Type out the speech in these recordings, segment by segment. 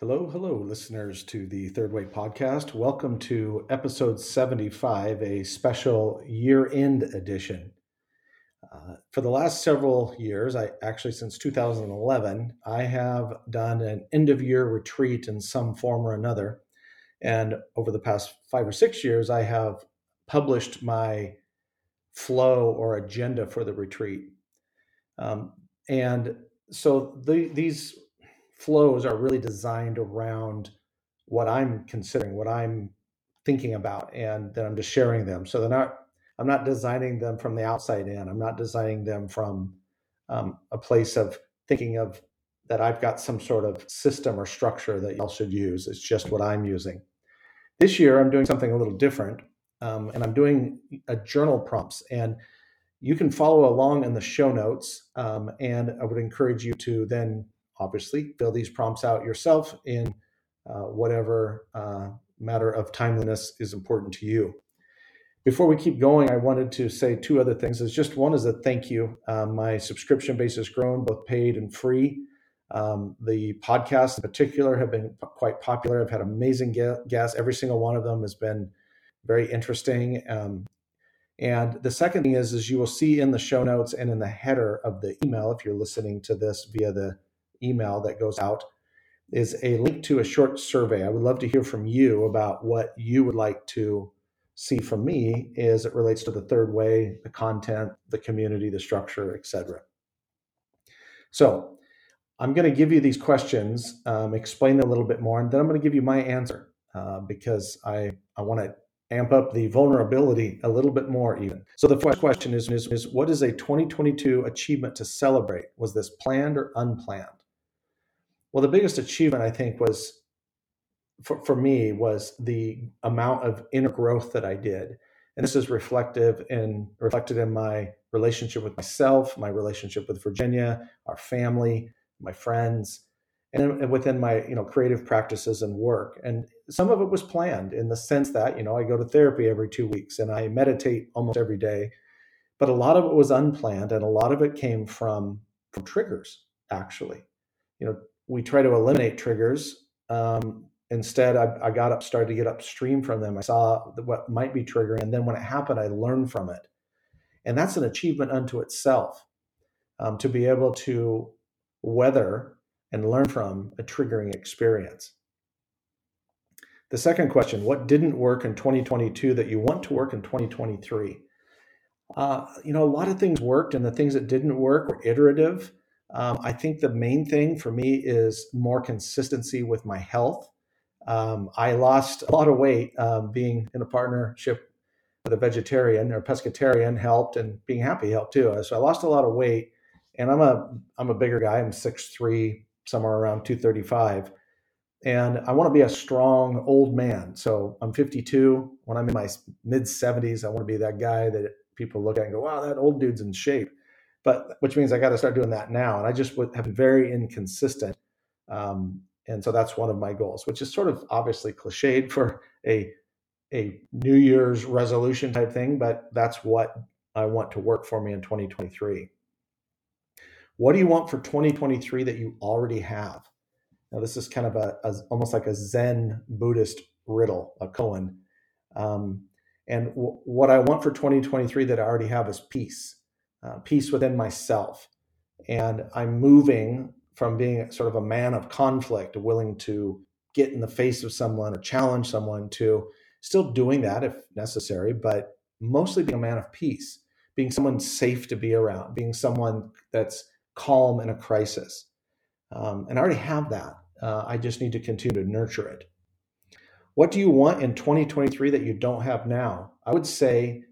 Hello, hello, listeners to the Third Way podcast. Welcome to episode 75, a special year end edition. Uh, for the last several years, I actually since 2011, I have done an end of year retreat in some form or another. And over the past five or six years, I have published my flow or agenda for the retreat. Um, and so the, these flows are really designed around what I'm considering, what I'm thinking about, and then I'm just sharing them. So they're not, I'm not designing them from the outside in. I'm not designing them from um, a place of thinking of that I've got some sort of system or structure that y'all should use. It's just what I'm using. This year, I'm doing something a little different, um, and I'm doing a journal prompts. And you can follow along in the show notes. Um, and I would encourage you to then obviously fill these prompts out yourself in uh, whatever uh, matter of timeliness is important to you. Before we keep going, I wanted to say two other things. Is just one is a thank you. Um, my subscription base has grown, both paid and free. Um, the podcasts in particular have been p- quite popular. I've had amazing guests. Every single one of them has been very interesting. Um, and the second thing is, is you will see in the show notes and in the header of the email, if you're listening to this via the email that goes out is a link to a short survey. I would love to hear from you about what you would like to see from me as it relates to the third way, the content, the community, the structure, etc. So I'm going to give you these questions, um, explain them a little bit more, and then I'm going to give you my answer uh, because I, I want to amp up the vulnerability a little bit more even. So the first question is, is, is what is a 2022 achievement to celebrate? Was this planned or unplanned? Well, the biggest achievement I think was for, for me was the amount of inner growth that I did. And this is reflective in reflected in my relationship with myself, my relationship with Virginia, our family, my friends, and within my you know creative practices and work. And some of it was planned in the sense that you know I go to therapy every two weeks and I meditate almost every day. But a lot of it was unplanned, and a lot of it came from from triggers. Actually, you know, we try to eliminate triggers. Um, instead, I, I, got up, started to get upstream from them. I saw what might be triggering, and then when it happened, I learned from it, and that's an achievement unto itself. Um, to be able to weather and learn from a triggering experience. The second question: What didn't work in 2022 that you want to work in 2023? Uh, you know, a lot of things worked, and the things that didn't work were iterative. Um, I think the main thing for me is more consistency with my health. Um, I lost a lot of weight um, being in a partnership with a vegetarian or pescatarian helped, and being happy helped too. So I lost a lot of weight, and I'm a I'm a bigger guy. I'm six three, somewhere around two thirty five, and I want to be a strong old man. So I'm 52. When I'm in my mid 70s, I want to be that guy that people look at and go, "Wow, that old dude's in shape." But which means I got to start doing that now. And I just would have been very inconsistent. Um, and so that's one of my goals, which is sort of obviously cliched for a a New Year's resolution type thing, but that's what I want to work for me in 2023. What do you want for 2023 that you already have? Now, this is kind of a, a almost like a Zen Buddhist riddle, a koan. Um, and w- what I want for 2023 that I already have is peace uh, peace within myself. And I'm moving from being sort of a man of conflict, willing to get in the face of someone or challenge someone, to still doing that if necessary, but mostly being a man of peace, being someone safe to be around, being someone that's calm in a crisis. Um, and I already have that. Uh, I just need to continue to nurture it. What do you want in 2023 that you don't have now? I would say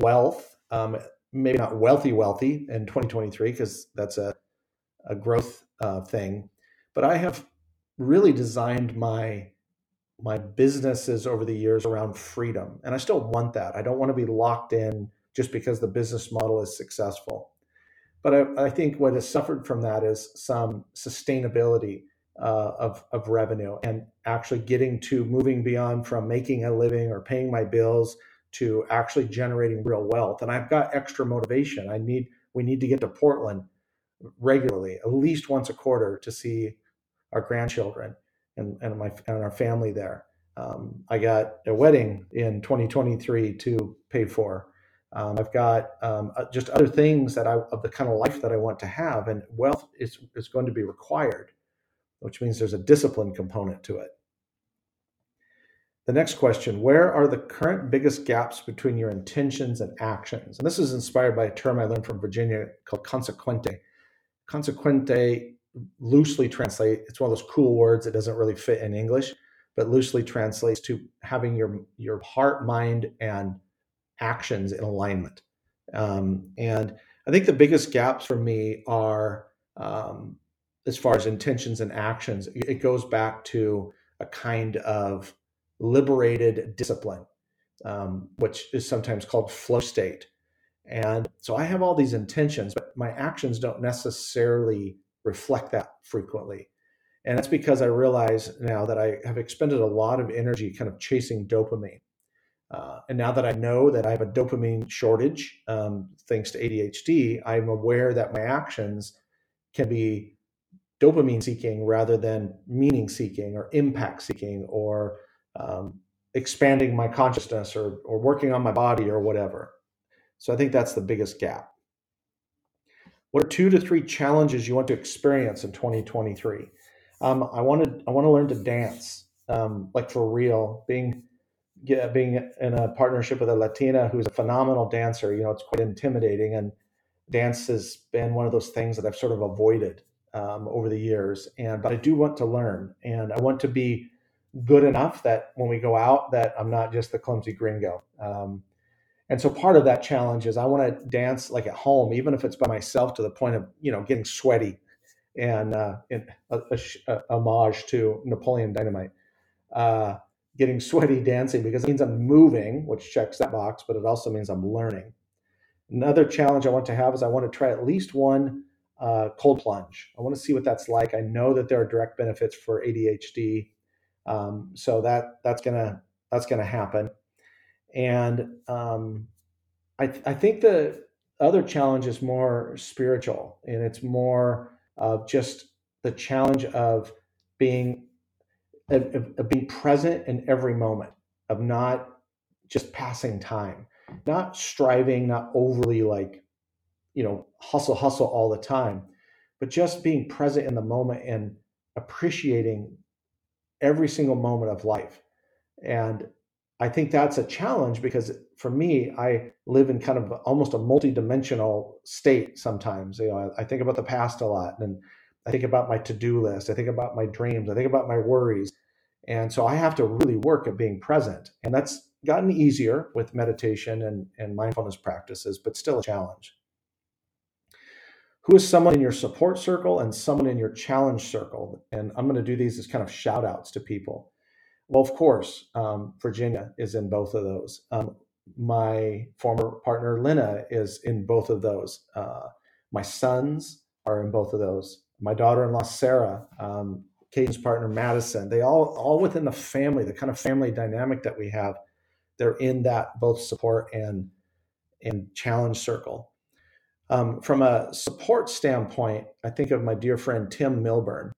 wealth. Um, maybe not wealthy, wealthy in 2023 because that's a, a growth uh, thing. But I have really designed my my businesses over the years around freedom, and I still want that. I don't want to be locked in just because the business model is successful. But I, I think what has suffered from that is some sustainability uh, of of revenue and actually getting to moving beyond from making a living or paying my bills to actually generating real wealth. And I've got extra motivation. I need we need to get to Portland regularly, at least once a quarter to see our grandchildren. and, and my and our family there. Um, I got a wedding in 2023 to pay for. Um, I've got um, uh, just other things that I of the kind of life that I want to have, and wealth is is going to be required, which means there's a discipline component to it. The next question Where are the current biggest gaps between your intentions and actions? And this is inspired by a term I learned from Virginia called consequente. Consequente loosely translate, it's one of those cool words that doesn't really fit in English, but loosely translates to having your, your heart, mind, and actions in alignment. Um, and I think the biggest gaps for me are um, as far as intentions and actions, it goes back to a kind of liberated discipline, um, which is sometimes called flow state. And so I have all these intentions, but my actions don't necessarily reflect that frequently. And that's because I realize now that I have expended a lot of energy kind of chasing dopamine. Uh, and now that I know that I have a dopamine shortage, um, thanks to ADHD, I'm aware that my actions can be dopamine seeking rather than meaning seeking or impact seeking or um, expanding my consciousness or, or working on my body or whatever. So I think that's the biggest gap. What are two to three challenges you want to experience in 2023? Um, I wanted I want to learn to dance, um, like for real. Being yeah, being in a partnership with a Latina who's a phenomenal dancer, you know, it's quite intimidating. And dance has been one of those things that I've sort of avoided um, over the years. And but I do want to learn, and I want to be good enough that when we go out, that I'm not just the clumsy gringo. Um, and so part of that challenge is I want to dance like at home, even if it's by myself, to the point of you know getting sweaty, and uh, in a, a, a, homage to Napoleon Dynamite, uh, getting sweaty dancing because it means I'm moving, which checks that box, but it also means I'm learning. Another challenge I want to have is I want to try at least one uh, cold plunge. I want to see what that's like. I know that there are direct benefits for ADHD um, so that that's gonna that's gonna happen, and um, I I think the other challenge is more spiritual, and it's more of just the challenge of being of, of being present in every moment, of not just passing time, not striving, not overly like you know hustle hustle all the time, but just being present in the moment and appreciating every single moment of life. And I think that's a challenge because for me, I live in kind of almost a multi-dimensional state sometimes. You know, I, I think about the past a lot and I think about my to-do list. I think about my dreams. I think about my worries. And so I have to really work at being present. And that's gotten easier with meditation and, and mindfulness practices, but still a challenge. Who is someone in your support circle and someone in your challenge circle? And I'm going to do these as kind of shout outs to people. Well, of course, um, Virginia is in both of those. Um, my former partner, Lena, is in both of those. Uh, my sons are in both of those. My daughter in law, Sarah, um, Caden's partner, Madison, they all, all within the family, the kind of family dynamic that we have, they're in that both support and, and challenge circle. Um, from a support standpoint, I think of my dear friend Tim Milburn.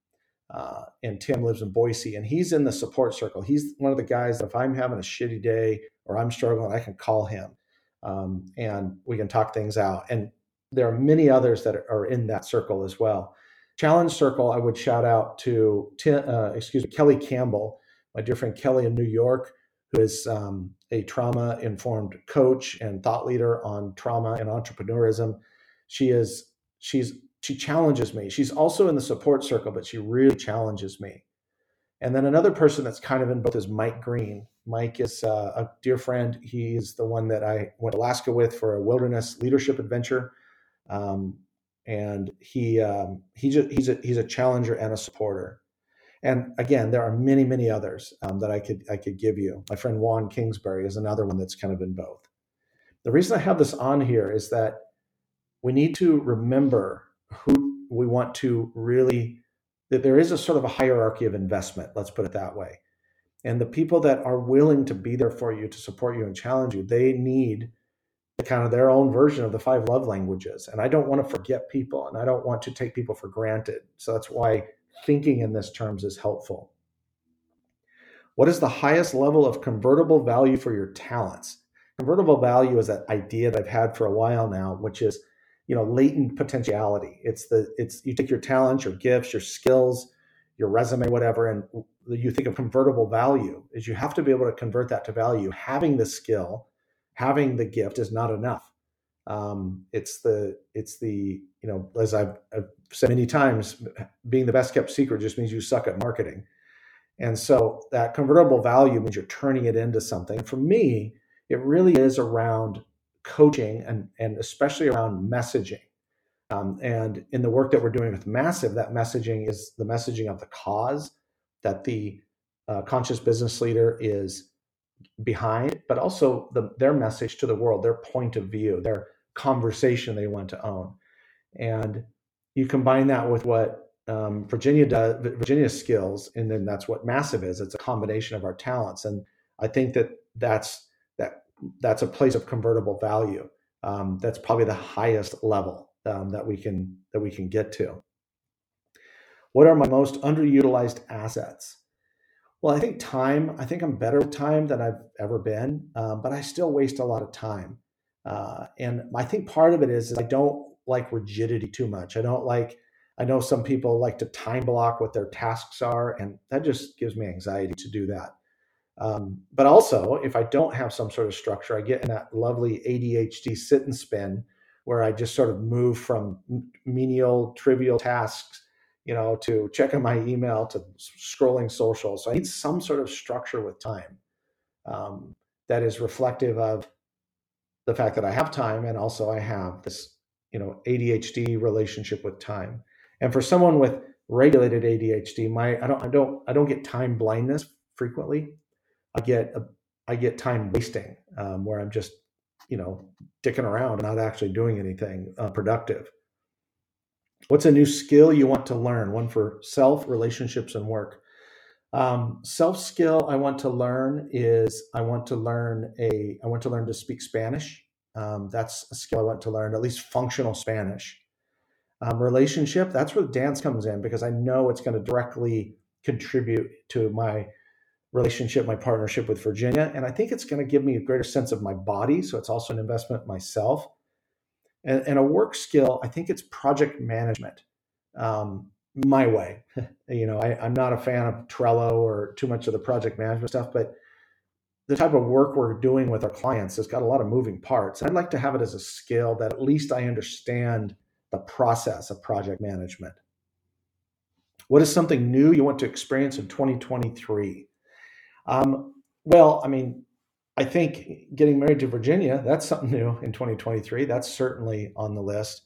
Uh, and Tim lives in Boise, and he's in the support circle. He's one of the guys that if I'm having a shitty day or I'm struggling, I can call him um, and we can talk things out. And there are many others that are in that circle as well. Challenge Circle, I would shout out to uh, excuse me, Kelly Campbell, my dear friend Kelly in New York, who is um, a trauma informed coach and thought leader on trauma and entrepreneurism she is she's she challenges me. She's also in the support circle, but she really challenges me. And then another person that's kind of in both is Mike Green. Mike is uh, a dear friend. He's the one that I went to Alaska with for a wilderness leadership adventure, um, and he um, he just, he's a he's a challenger and a supporter. And again, there are many many others um, that I could I could give you. My friend Juan Kingsbury is another one that's kind of in both. The reason I have this on here is that we need to remember who we want to really that there is a sort of a hierarchy of investment let's put it that way. And the people that are willing to be there for you to support you and challenge you they need kind of their own version of the five love languages. And i don't want to forget people and i don't want to take people for granted. So that's why thinking in this terms is helpful. What is the highest level of convertible value for your talents? Convertible value is that idea that I've had for a while now, which is, you know, latent potentiality. It's the it's you take your talents, your gifts, your skills, your resume, whatever, and you think of convertible value is you have to be able to convert that to value. Having the skill, having the gift is not enough. Um, it's the it's the you know as I've, I've said many times, being the best kept secret just means you suck at marketing. And so that convertible value means you're turning it into something. For me, it really is around coaching and, and especially around messaging. Um, and in the work that we're doing with Massive, that messaging is the messaging of the cause that the uh, conscious business leader is behind, but also the, their message to the world, their point of view, their conversation they want to own. And you combine that with what um, Virginia does, Virginia's skills, and then that's what Massive is. It's a combination of our talents, and I think that that's that that's a place of convertible value. Um, that's probably the highest level um, that we can that we can get to. What are my most underutilized assets? Well, I think time. I think I'm better with time than I've ever been, um, but I still waste a lot of time. Uh, and I think part of it is, is I don't like rigidity too much. I don't like. I know some people like to time block what their tasks are, and that just gives me anxiety to do that. Um, but also, if I don't have some sort of structure, I get in that lovely ADHD sit and spin where I just sort of move from menial, trivial tasks, you know, to checking my email to scrolling social. So I need some sort of structure with time um, that is reflective of the fact that I have time and also I have this, you know, ADHD relationship with time. And for someone with regulated ADHD, my I don't I don't I don't get time blindness frequently. I get a, I get time wasting um, where I'm just you know dicking around not actually doing anything uh, productive. What's a new skill you want to learn? One for self, relationships, and work. Um, self skill I want to learn is I want to learn a I want to learn to speak Spanish. Um, that's a skill I want to learn, at least functional Spanish. Um, relationship that's where dance comes in because I know it's going to directly contribute to my relationship, my partnership with Virginia. And I think it's going to give me a greater sense of my body. So it's also an investment myself. And, and a work skill, I think it's project management. Um, my way. you know, I, I'm not a fan of Trello or too much of the project management stuff, but the type of work we're doing with our clients has got a lot of moving parts. I'd like to have it as a skill that at least I understand the process of project management. What is something new you want to experience in 2023? Um, well, I mean, I think getting married to Virginia, that's something new in 2023. That's certainly on the list.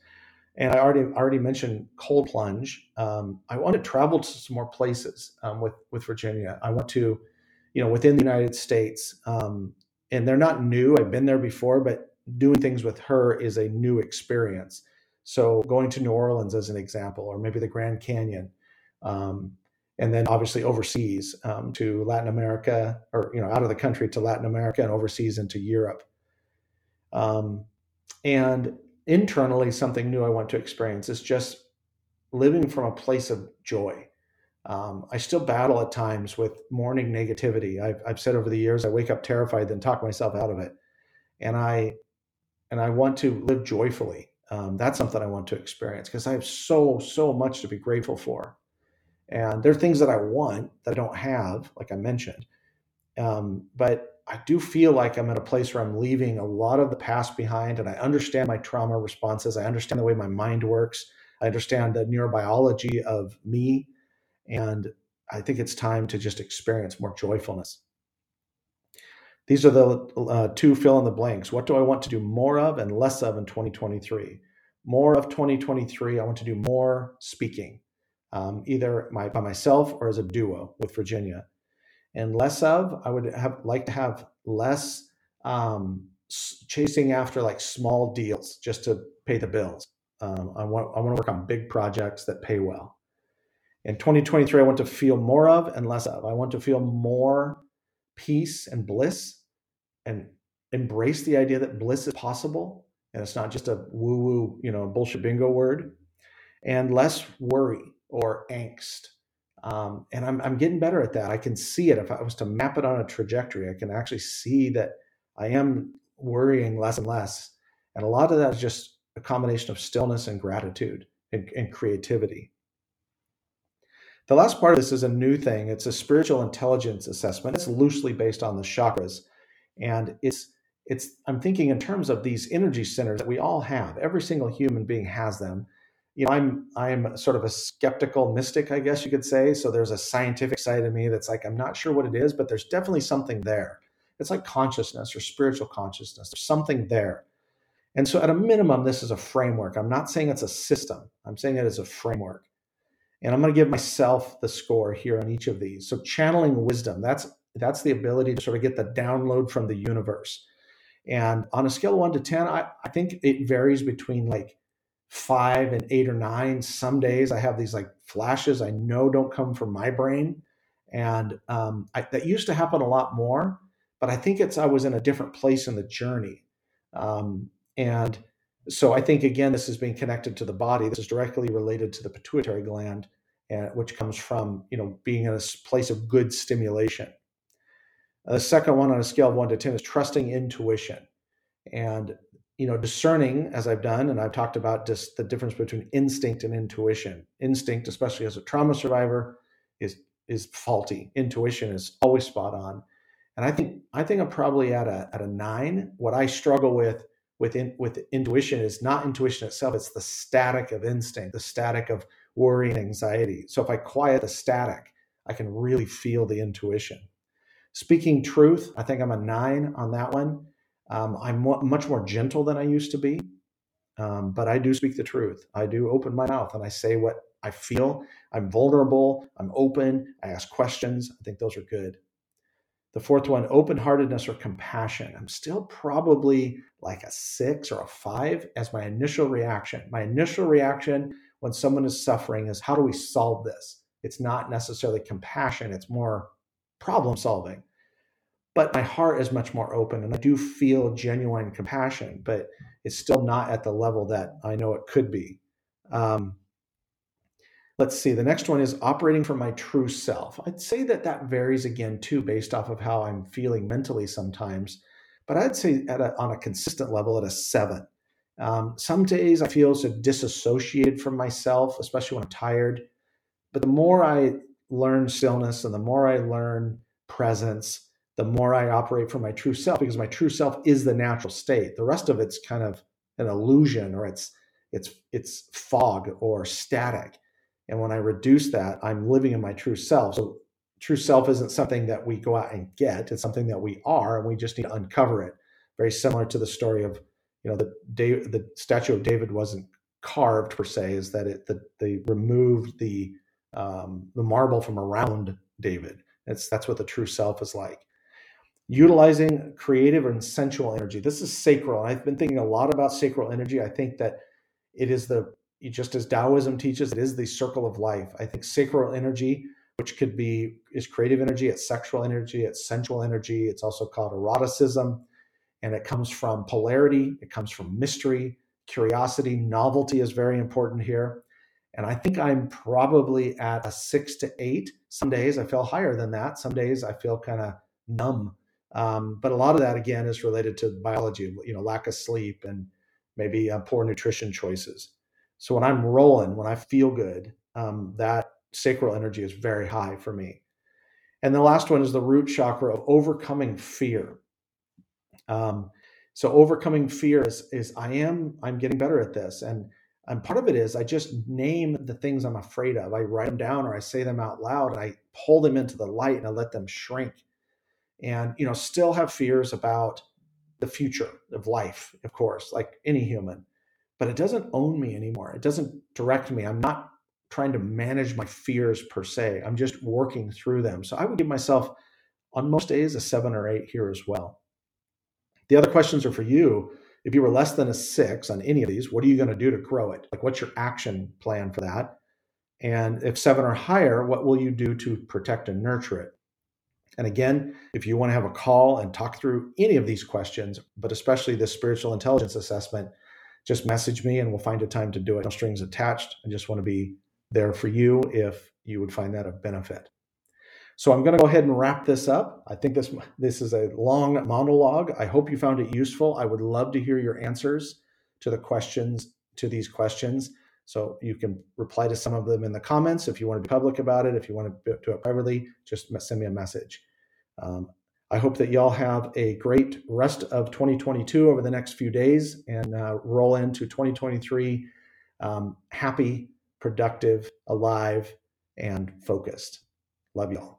And I already already mentioned cold plunge. Um, I want to travel to some more places um, with with Virginia. I want to, you know, within the United States. Um, and they're not new. I've been there before, but doing things with her is a new experience. So going to New Orleans as an example, or maybe the Grand Canyon, um, and then obviously overseas um, to Latin America, or you know, out of the country to Latin America and overseas into Europe. Um, and internally, something new I want to experience is just living from a place of joy. Um, I still battle at times with morning negativity. I've, I've said over the years, I wake up terrified, then talk myself out of it, and I and I want to live joyfully. Um, that's something I want to experience because I have so so much to be grateful for. And there are things that I want that I don't have, like I mentioned. Um, but I do feel like I'm at a place where I'm leaving a lot of the past behind and I understand my trauma responses. I understand the way my mind works. I understand the neurobiology of me. And I think it's time to just experience more joyfulness. These are the uh, two fill in the blanks. What do I want to do more of and less of in 2023? More of 2023, I want to do more speaking um, either my, by myself or as a duo with Virginia. And less of, I would have like to have less um, chasing after like small deals just to pay the bills. Um, I want I want to work on big projects that pay well. In 2023, I want to feel more of and less of. I want to feel more peace and bliss and embrace the idea that bliss is possible and it's not just a woo woo, you know, bullshit bingo word, and less worry or angst. Um, and I'm, I'm getting better at that. I can see it. If I was to map it on a trajectory, I can actually see that I am worrying less and less. And a lot of that is just a combination of stillness and gratitude and, and creativity. The last part of this is a new thing. It's a spiritual intelligence assessment. It's loosely based on the chakras. And it's it's I'm thinking in terms of these energy centers that we all have. Every single human being has them. You know, I'm I'm sort of a skeptical mystic, I guess you could say. So there's a scientific side of me that's like I'm not sure what it is, but there's definitely something there. It's like consciousness or spiritual consciousness. There's something there. And so at a minimum, this is a framework. I'm not saying it's a system. I'm saying it is a framework. And I'm going to give myself the score here on each of these. So channeling wisdom, that's that's the ability to sort of get the download from the universe. And on a scale of one to 10, I, I think it varies between like five and eight or nine. Some days I have these like flashes I know don't come from my brain. And um, I, that used to happen a lot more, but I think it's I was in a different place in the journey. Um, and so I think again, this is being connected to the body. This is directly related to the pituitary gland, uh, which comes from you know being in a place of good stimulation. The second one on a scale of one to ten is trusting intuition, and you know discerning as I've done, and I've talked about just the difference between instinct and intuition. Instinct, especially as a trauma survivor, is is faulty. Intuition is always spot on, and I think I think I'm probably at a at a nine. What I struggle with with with intuition is not intuition itself it's the static of instinct the static of worry and anxiety so if i quiet the static i can really feel the intuition speaking truth i think i'm a nine on that one um, i'm much more gentle than i used to be um, but i do speak the truth i do open my mouth and i say what i feel i'm vulnerable i'm open i ask questions i think those are good the fourth one, open heartedness or compassion. I'm still probably like a six or a five as my initial reaction. My initial reaction when someone is suffering is how do we solve this? It's not necessarily compassion, it's more problem solving. But my heart is much more open and I do feel genuine compassion, but it's still not at the level that I know it could be. Um, Let's see. The next one is operating from my true self. I'd say that that varies again too, based off of how I'm feeling mentally sometimes. But I'd say at a, on a consistent level at a seven. Um, some days I feel so disassociated from myself, especially when I'm tired. But the more I learn stillness and the more I learn presence, the more I operate from my true self because my true self is the natural state. The rest of it's kind of an illusion or it's it's it's fog or static. And when I reduce that, I'm living in my true self. So true self isn't something that we go out and get. It's something that we are, and we just need to uncover it. Very similar to the story of, you know, the the statue of David wasn't carved per se, is that it that they removed the um, the marble from around David. It's that's what the true self is like. Utilizing creative and sensual energy. This is sacral. I've been thinking a lot about sacral energy. I think that it is the just as Taoism teaches, it is the circle of life. I think sacral energy, which could be is creative energy, it's sexual energy, it's sensual energy. It's also called eroticism, and it comes from polarity. It comes from mystery, curiosity, novelty is very important here. And I think I'm probably at a six to eight. Some days I feel higher than that. Some days I feel kind of numb. Um, but a lot of that again is related to biology, you know, lack of sleep and maybe uh, poor nutrition choices. So when I'm rolling, when I feel good, um, that sacral energy is very high for me. And the last one is the root chakra of overcoming fear. Um, so overcoming fear is, is I am I'm getting better at this, and and part of it is I just name the things I'm afraid of. I write them down or I say them out loud, and I pull them into the light and I let them shrink. And you know, still have fears about the future of life, of course, like any human but it doesn't own me anymore. It doesn't direct me. I'm not trying to manage my fears per se. I'm just working through them. So I would give myself on most days a seven or eight here as well. The other questions are for you. If you were less than a six on any of these, what are you going to do to grow it? Like, what's your action plan for that? And if seven or higher, what will you do to protect and nurture it? And again, if you want to have a call and talk through any of these questions, but especially the spiritual intelligence assessment, just message me and we'll find a time to do it. No strings attached. I just want to be there for you if you would find that of benefit. So I'm going to go ahead and wrap this up. I think this this is a long monologue. I hope you found it useful. I would love to hear your answers to the questions to these questions. So you can reply to some of them in the comments if you want to be public about it. If you want to do it privately, just send me a message. Um, I hope that y'all have a great rest of 2022 over the next few days and uh, roll into 2023 um, happy, productive, alive, and focused. Love y'all.